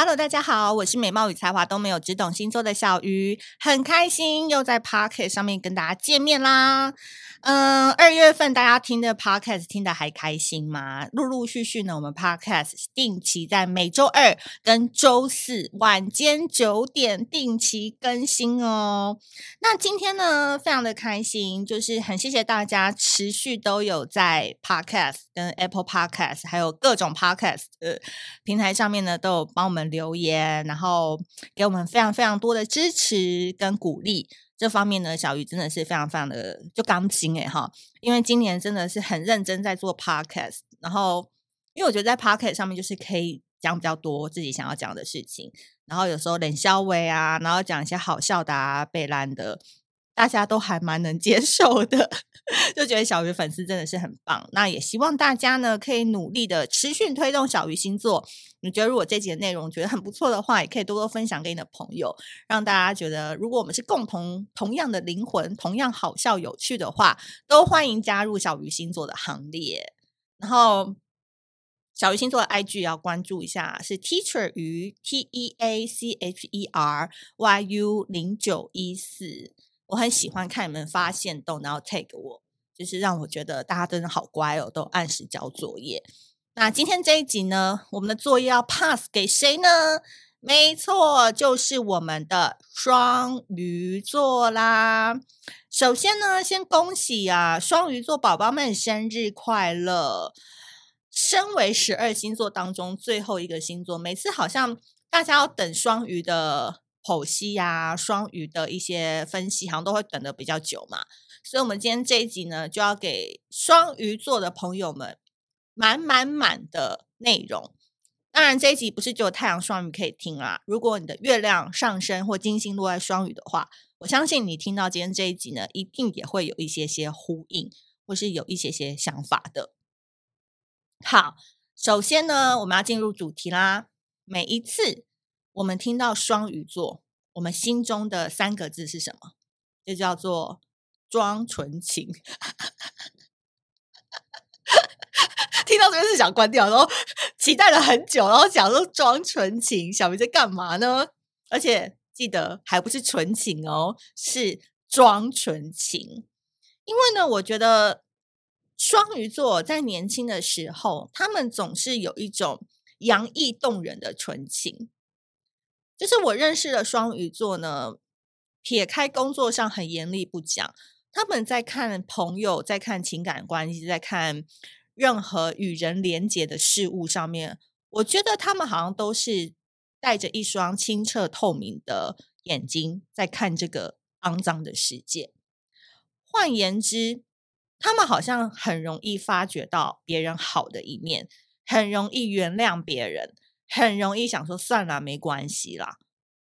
Hello，大家好，我是美貌与才华都没有，只懂星座的小鱼，很开心又在 Podcast 上面跟大家见面啦。嗯，二月份大家听的 Podcast 听得还开心吗？陆陆续续呢，我们 Podcast 定期在每周二跟周四晚间九点定期更新哦。那今天呢，非常的开心，就是很谢谢大家持续都有在 Podcast 跟 Apple Podcast 还有各种 Podcast 的平台上面呢，都有帮我们。留言，然后给我们非常非常多的支持跟鼓励，这方面呢，小鱼真的是非常非常的就刚劲哎哈，因为今年真的是很认真在做 podcast，然后因为我觉得在 podcast 上面就是可以讲比较多自己想要讲的事情，然后有时候冷笑话啊，然后讲一些好笑的啊、被烂的。大家都还蛮能接受的，就觉得小鱼粉丝真的是很棒。那也希望大家呢可以努力的持续推动小鱼星座。你觉得如果这集的内容觉得很不错的话，也可以多多分享给你的朋友，让大家觉得如果我们是共同同样的灵魂，同样好笑有趣的话，都欢迎加入小鱼星座的行列。然后小鱼星座的 IG 要关注一下，是 Teacher 鱼 T E A C H E R Y U 零九一四。我很喜欢看你们发现动，然后 take 我，就是让我觉得大家真的好乖哦，都按时交作业。那今天这一集呢，我们的作业要 pass 给谁呢？没错，就是我们的双鱼座啦。首先呢，先恭喜啊，双鱼座宝宝们生日快乐！身为十二星座当中最后一个星座，每次好像大家要等双鱼的。剖析呀，双鱼的一些分析，好像都会等的比较久嘛，所以，我们今天这一集呢，就要给双鱼座的朋友们满满满的内容。当然，这一集不是只有太阳双鱼可以听啦。如果你的月亮上升或金星落在双鱼的话，我相信你听到今天这一集呢，一定也会有一些些呼应，或是有一些些想法的。好，首先呢，我们要进入主题啦。每一次。我们听到双鱼座，我们心中的三个字是什么？就叫做装纯情。听到这边是想关掉，然后 期待了很久，然后讲说装纯情，小明在干嘛呢？而且记得还不是纯情哦，是装纯情。因为呢，我觉得双鱼座在年轻的时候，他们总是有一种洋溢动人的纯情。就是我认识的双鱼座呢，撇开工作上很严厉不讲，他们在看朋友，在看情感关系，在看任何与人连结的事物上面，我觉得他们好像都是带着一双清澈透明的眼睛在看这个肮脏的世界。换言之，他们好像很容易发觉到别人好的一面，很容易原谅别人。很容易想说算了，没关系啦。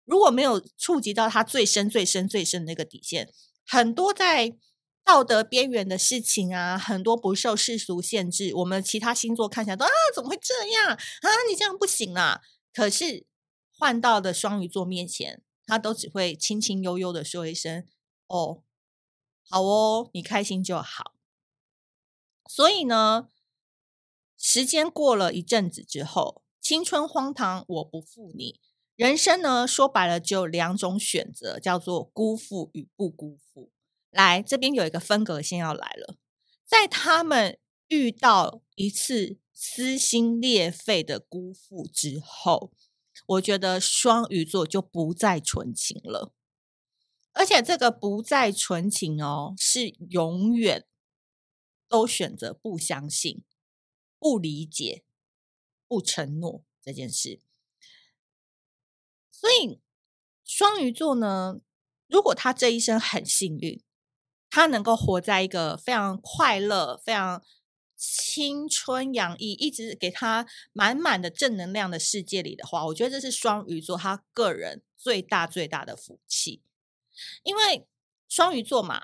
如果没有触及到他最深、最深、最深那个底线，很多在道德边缘的事情啊，很多不受世俗限制，我们其他星座看起来都啊，怎么会这样啊？你这样不行啊！可是换到的双鱼座面前，他都只会轻轻悠悠的说一声：“哦，好哦，你开心就好。”所以呢，时间过了一阵子之后。青春荒唐，我不负你。人生呢，说白了只有两种选择，叫做辜负与不辜负。来，这边有一个分隔线要来了。在他们遇到一次撕心裂肺的辜负之后，我觉得双鱼座就不再纯情了。而且这个不再纯情哦，是永远都选择不相信、不理解。不承诺这件事，所以双鱼座呢，如果他这一生很幸运，他能够活在一个非常快乐、非常青春洋溢、一直给他满满的正能量的世界里的话，我觉得这是双鱼座他个人最大最大的福气。因为双鱼座嘛，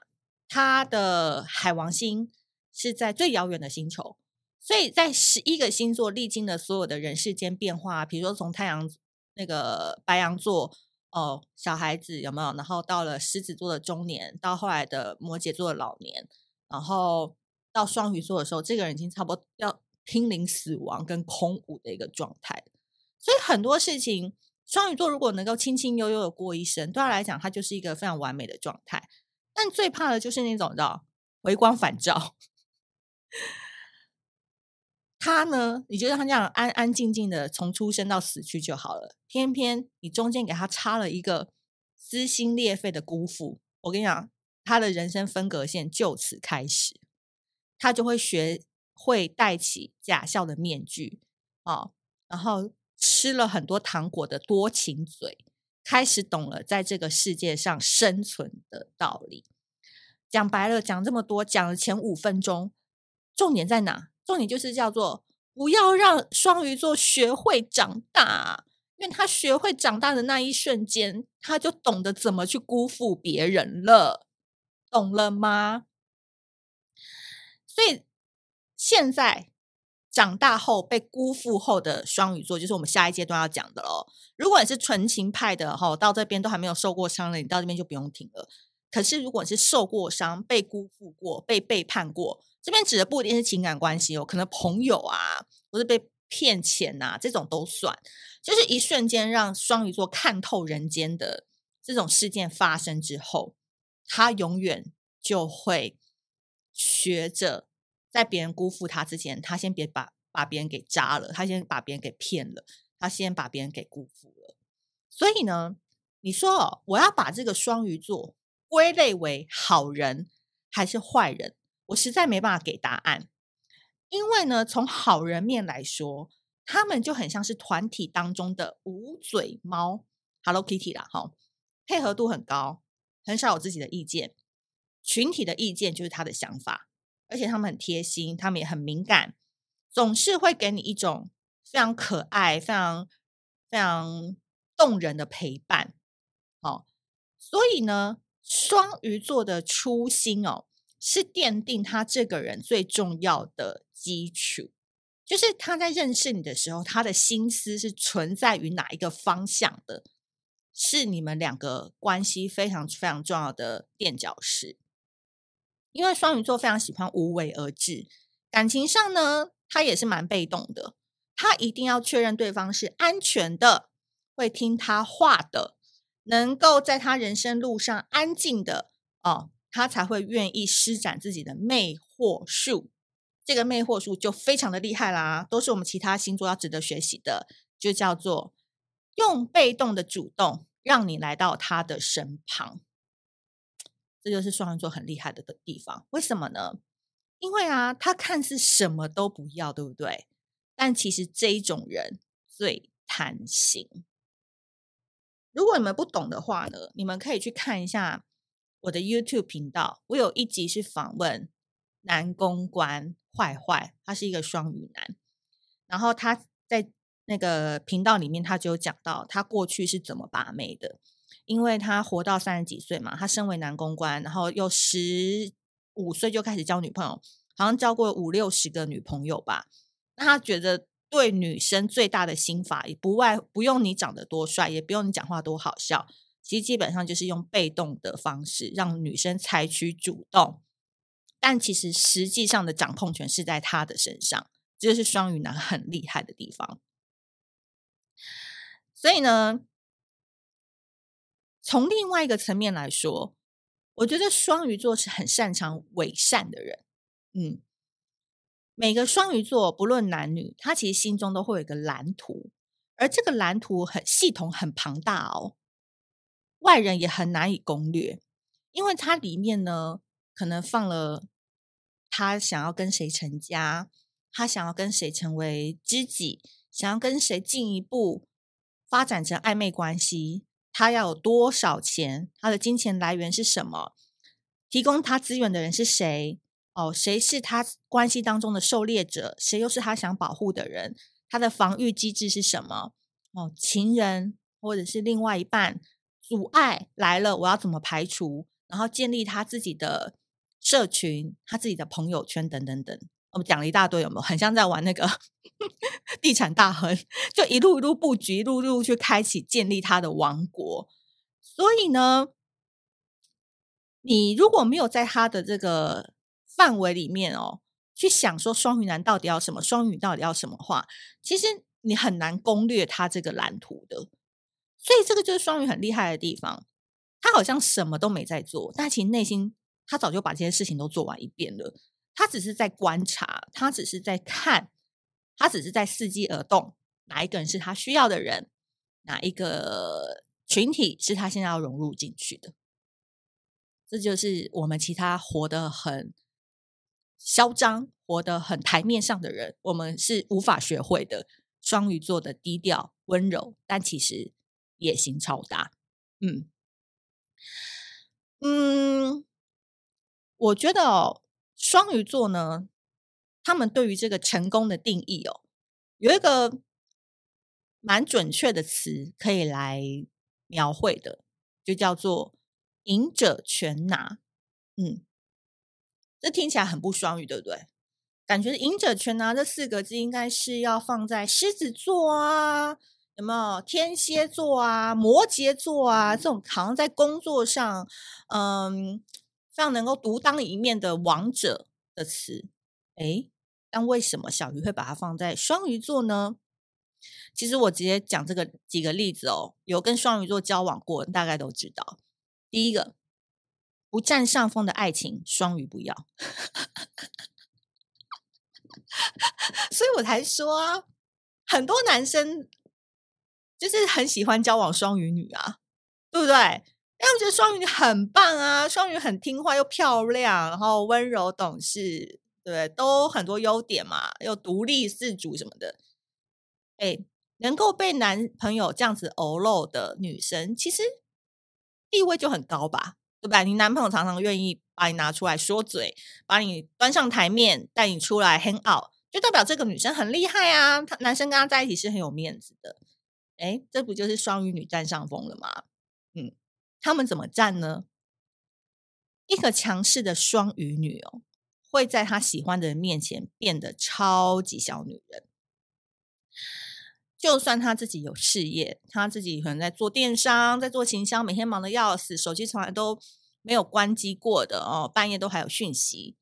他的海王星是在最遥远的星球。所以在十一个星座历经了所有的人世间变化，比如说从太阳那个白羊座哦，小孩子有没有？然后到了狮子座的中年，到后来的摩羯座的老年，然后到双鱼座的时候，这个人已经差不多要濒临死亡跟空无的一个状态。所以很多事情，双鱼座如果能够轻轻悠悠的过一生，对他来讲，他就是一个非常完美的状态。但最怕的就是那种你知道回光返照。他呢，你就让他这样安安静静的从出生到死去就好了，偏偏你中间给他插了一个撕心裂肺的辜负。我跟你讲，他的人生分隔线就此开始，他就会学会戴起假笑的面具哦，然后吃了很多糖果的多情嘴，开始懂了在这个世界上生存的道理。讲白了，讲这么多，讲了前五分钟，重点在哪？重点就是叫做不要让双鱼座学会长大，因为他学会长大的那一瞬间，他就懂得怎么去辜负别人了，懂了吗？所以现在长大后被辜负后的双鱼座，就是我们下一阶段要讲的喽。如果你是纯情派的哈，到这边都还没有受过伤的，你到这边就不用听了。可是如果你是受过伤、被辜负过、被背叛过。这边指的不一定是情感关系哦，可能朋友啊，或是被骗钱呐、啊，这种都算。就是一瞬间让双鱼座看透人间的这种事件发生之后，他永远就会学着在别人辜负他之前，他先别把把别人给渣了，他先把别人给骗了，他先把别人给辜负了。所以呢，你说，我要把这个双鱼座归类为好人还是坏人？我实在没办法给答案，因为呢，从好人面来说，他们就很像是团体当中的无嘴猫，Hello Kitty 啦，哈，配合度很高，很少有自己的意见，群体的意见就是他的想法，而且他们很贴心，他们也很敏感，总是会给你一种非常可爱、非常非常动人的陪伴，哦，所以呢，双鱼座的初心哦。是奠定他这个人最重要的基础，就是他在认识你的时候，他的心思是存在于哪一个方向的，是你们两个关系非常非常重要的垫脚石。因为双鱼座非常喜欢无为而治，感情上呢，他也是蛮被动的，他一定要确认对方是安全的，会听他话的，能够在他人生路上安静的哦。他才会愿意施展自己的魅惑术，这个魅惑术就非常的厉害啦，都是我们其他星座要值得学习的，就叫做用被动的主动让你来到他的身旁，这就是双鱼座很厉害的地方。为什么呢？因为啊，他看似什么都不要，对不对？但其实这一种人最贪心。如果你们不懂的话呢，你们可以去看一下。我的 YouTube 频道，我有一集是访问男公关坏坏，他是一个双鱼男，然后他在那个频道里面，他就有讲到他过去是怎么把妹的，因为他活到三十几岁嘛，他身为男公关，然后又十五岁就开始交女朋友，好像交过五六十个女朋友吧。那他觉得对女生最大的心法，也不外不用你长得多帅，也不用你讲话多好笑。其实基本上就是用被动的方式让女生采取主动，但其实实际上的掌控权是在他的身上，这就是双鱼男很厉害的地方。所以呢，从另外一个层面来说，我觉得双鱼座是很擅长伪善的人。嗯，每个双鱼座不论男女，他其实心中都会有一个蓝图，而这个蓝图很系统、很庞大哦。外人也很难以攻略，因为它里面呢，可能放了他想要跟谁成家，他想要跟谁成为知己，想要跟谁进一步发展成暧昧关系，他要有多少钱，他的金钱来源是什么，提供他资源的人是谁，哦，谁是他关系当中的狩猎者，谁又是他想保护的人，他的防御机制是什么？哦，情人或者是另外一半。阻碍来了，我要怎么排除？然后建立他自己的社群，他自己的朋友圈等等等。我们讲了一大堆，有没有？很像在玩那个 地产大亨，就一路一路布局，一路一路去开启建立他的王国。所以呢，你如果没有在他的这个范围里面哦，去想说双鱼男到底要什么，双鱼到底要什么话，其实你很难攻略他这个蓝图的。所以这个就是双鱼很厉害的地方，他好像什么都没在做，但其实内心他早就把这些事情都做完一遍了。他只是在观察，他只是在看，他只是在伺机而动。哪一个人是他需要的人？哪一个群体是他现在要融入进去的？这就是我们其他活得很嚣张、活得很台面上的人，我们是无法学会的。双鱼座的低调温柔，但其实野心超大。嗯嗯，我觉得哦，双鱼座呢，他们对于这个成功的定义哦，有一个蛮准确的词可以来描绘的，就叫做。赢者全拿，嗯，这听起来很不双鱼，对不对？感觉“赢者全拿”这四个字应该是要放在狮子座啊，有没有天蝎座啊、摩羯座啊这种好像在工作上，嗯，非常能够独当一面的王者的词。诶，但为什么小鱼会把它放在双鱼座呢？其实我直接讲这个几个例子哦，有跟双鱼座交往过，大概都知道。第一个不占上风的爱情，双鱼不要，所以我才说啊，很多男生就是很喜欢交往双鱼女啊，对不对？因为我觉得双鱼女很棒啊，双鱼很听话又漂亮，然后温柔懂事，对，都很多优点嘛，又独立自主什么的。哎，能够被男朋友这样子欧露的女生，其实。地位就很高吧，对吧？你男朋友常常愿意把你拿出来说嘴，把你端上台面，带你出来 hang out，就代表这个女生很厉害啊！他男生跟她在一起是很有面子的。哎，这不就是双鱼女占上风了吗？嗯，他们怎么占呢？一个强势的双鱼女哦，会在她喜欢的人面前变得超级小女人。就算他自己有事业，他自己可能在做电商，在做行销，每天忙得要死，手机从来都没有关机过的哦，半夜都还有讯息。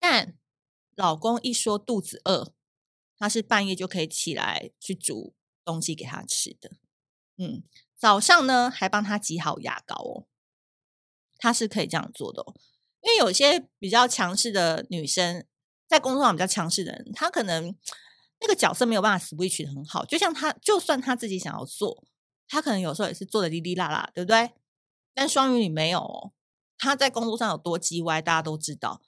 但老公一说肚子饿，他是半夜就可以起来去煮东西给他吃的。嗯，早上呢还帮他挤好牙膏哦，他是可以这样做的哦。因为有些比较强势的女生，在工作上比较强势的人，她可能。那个角色没有办法 switch 很好，就像他，就算他自己想要做，他可能有时候也是做的哩哩啦啦，对不对？但双鱼女没有哦，他在工作上有多叽歪，大家都知道。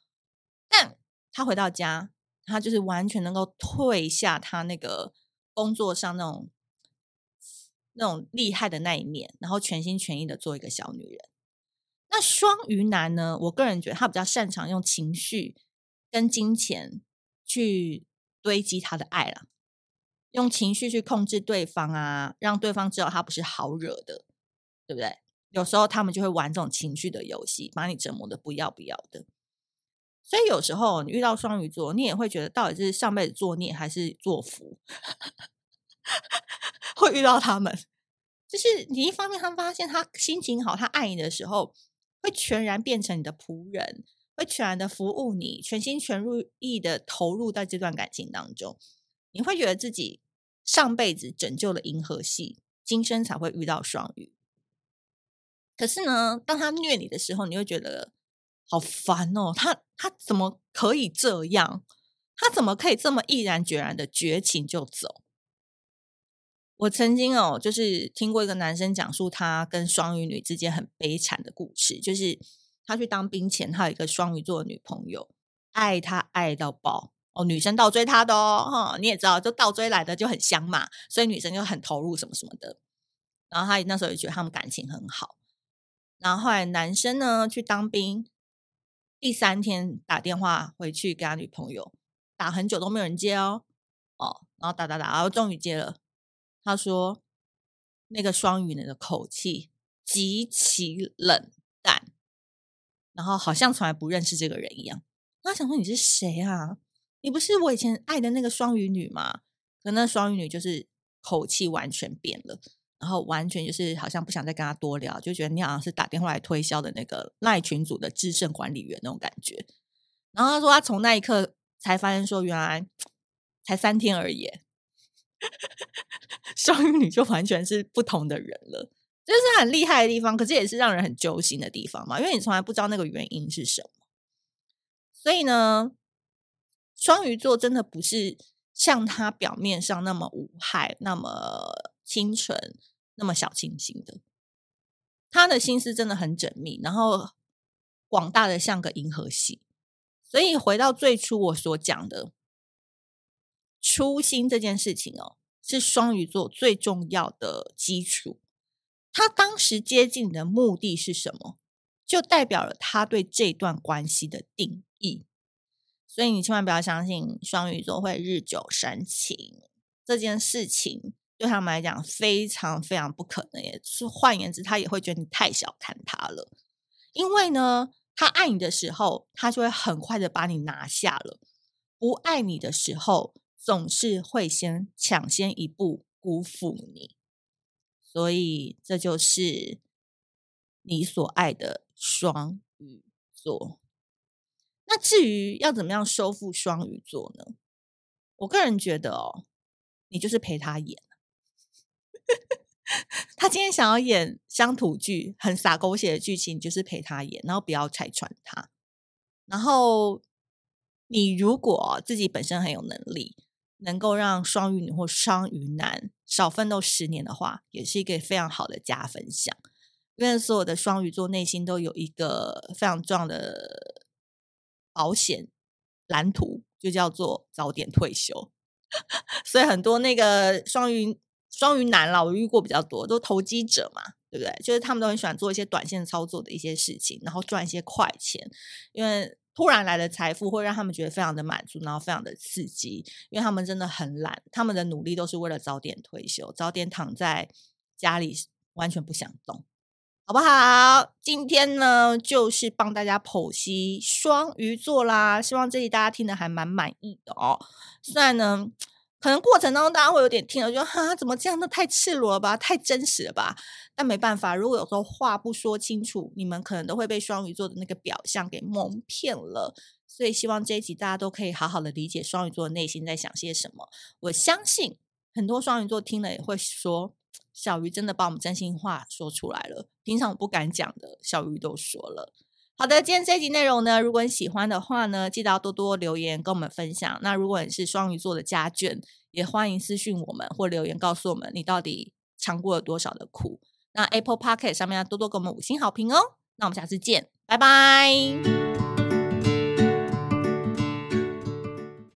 但他回到家，他就是完全能够退下他那个工作上那种那种厉害的那一面，然后全心全意的做一个小女人。那双鱼男呢？我个人觉得他比较擅长用情绪跟金钱去。堆积他的爱了，用情绪去控制对方啊，让对方知道他不是好惹的，对不对？有时候他们就会玩这种情绪的游戏，把你折磨得不要不要的。所以有时候你遇到双鱼座，你也会觉得到底是上辈子作孽还是作福，会遇到他们。就是你一方面，他发现他心情好，他爱你的时候，会全然变成你的仆人。会全然的服务你，全心全入意的投入在这段感情当中，你会觉得自己上辈子拯救了银河系，今生才会遇到双鱼。可是呢，当他虐你的时候，你会觉得好烦哦，他他怎么可以这样？他怎么可以这么毅然决然的绝情就走？我曾经哦，就是听过一个男生讲述他跟双鱼女之间很悲惨的故事，就是。他去当兵前，他有一个双鱼座的女朋友，爱他爱到爆哦，女生倒追他的哦，哈，你也知道，就倒追来的就很香嘛，所以女生就很投入什么什么的。然后他那时候也觉得他们感情很好。然后后来男生呢去当兵，第三天打电话回去给他女朋友，打很久都没有人接哦，哦，然后打打打，然后终于接了。他说那个双鱼男的口气极其冷。然后好像从来不认识这个人一样。他想说，你是谁啊？你不是我以前爱的那个双鱼女吗？可那双鱼女就是口气完全变了，然后完全就是好像不想再跟他多聊，就觉得你好像是打电话来推销的那个赖群组的资深管理员那种感觉。然后他说，他从那一刻才发现说，原来才三天而已，双鱼女就完全是不同的人了，这是很厉害的地方，可是也是让人很揪心的地方嘛，因为你从来不知道那个原因是什么。所以呢，双鱼座真的不是像他表面上那么无害、那么清纯、那么小清新的，他的心思真的很缜密，然后广大的像个银河系。所以回到最初我所讲的初心这件事情哦，是双鱼座最重要的基础。他当时接近你的目的是什么？就代表了他对这段关系的定义，所以你千万不要相信双鱼座会日久生情这件事情，对他们来讲非常非常不可能。也是换言之，他也会觉得你太小看他了，因为呢，他爱你的时候，他就会很快的把你拿下了；不爱你的时候，总是会先抢先一步辜负你。所以这就是你所爱的。双鱼座，那至于要怎么样收复双鱼座呢？我个人觉得哦，你就是陪他演。他今天想要演乡土剧，很洒狗血的剧情，就是陪他演，然后不要拆穿他。然后你如果自己本身很有能力，能够让双鱼女或双鱼男少奋斗十年的话，也是一个非常好的加分项。因为所有的双鱼座内心都有一个非常重要的保险蓝图，就叫做早点退休。所以很多那个双鱼双鱼男啦，我遇过比较多，都投机者嘛，对不对？就是他们都很喜欢做一些短线操作的一些事情，然后赚一些快钱。因为突然来的财富会让他们觉得非常的满足，然后非常的刺激。因为他们真的很懒，他们的努力都是为了早点退休，早点躺在家里，完全不想动。好不好？今天呢，就是帮大家剖析双鱼座啦。希望这里大家听的还蛮满意的哦。虽然呢，可能过程当中大家会有点听了，就哈，怎么这样？那太赤裸了吧，太真实了吧？但没办法，如果有时候话不说清楚，你们可能都会被双鱼座的那个表象给蒙骗了。所以希望这一集大家都可以好好的理解双鱼座的内心在想些什么。我相信很多双鱼座听了也会说。小鱼真的把我们真心话说出来了，平常我不敢讲的，小鱼都说了。好的，今天这集内容呢，如果你喜欢的话呢，记得要多多留言跟我们分享。那如果你是双鱼座的家眷，也欢迎私讯我们或留言告诉我们你到底尝过了多少的苦。那 Apple Podcast 上面要多多给我们五星好评哦。那我们下次见，拜拜。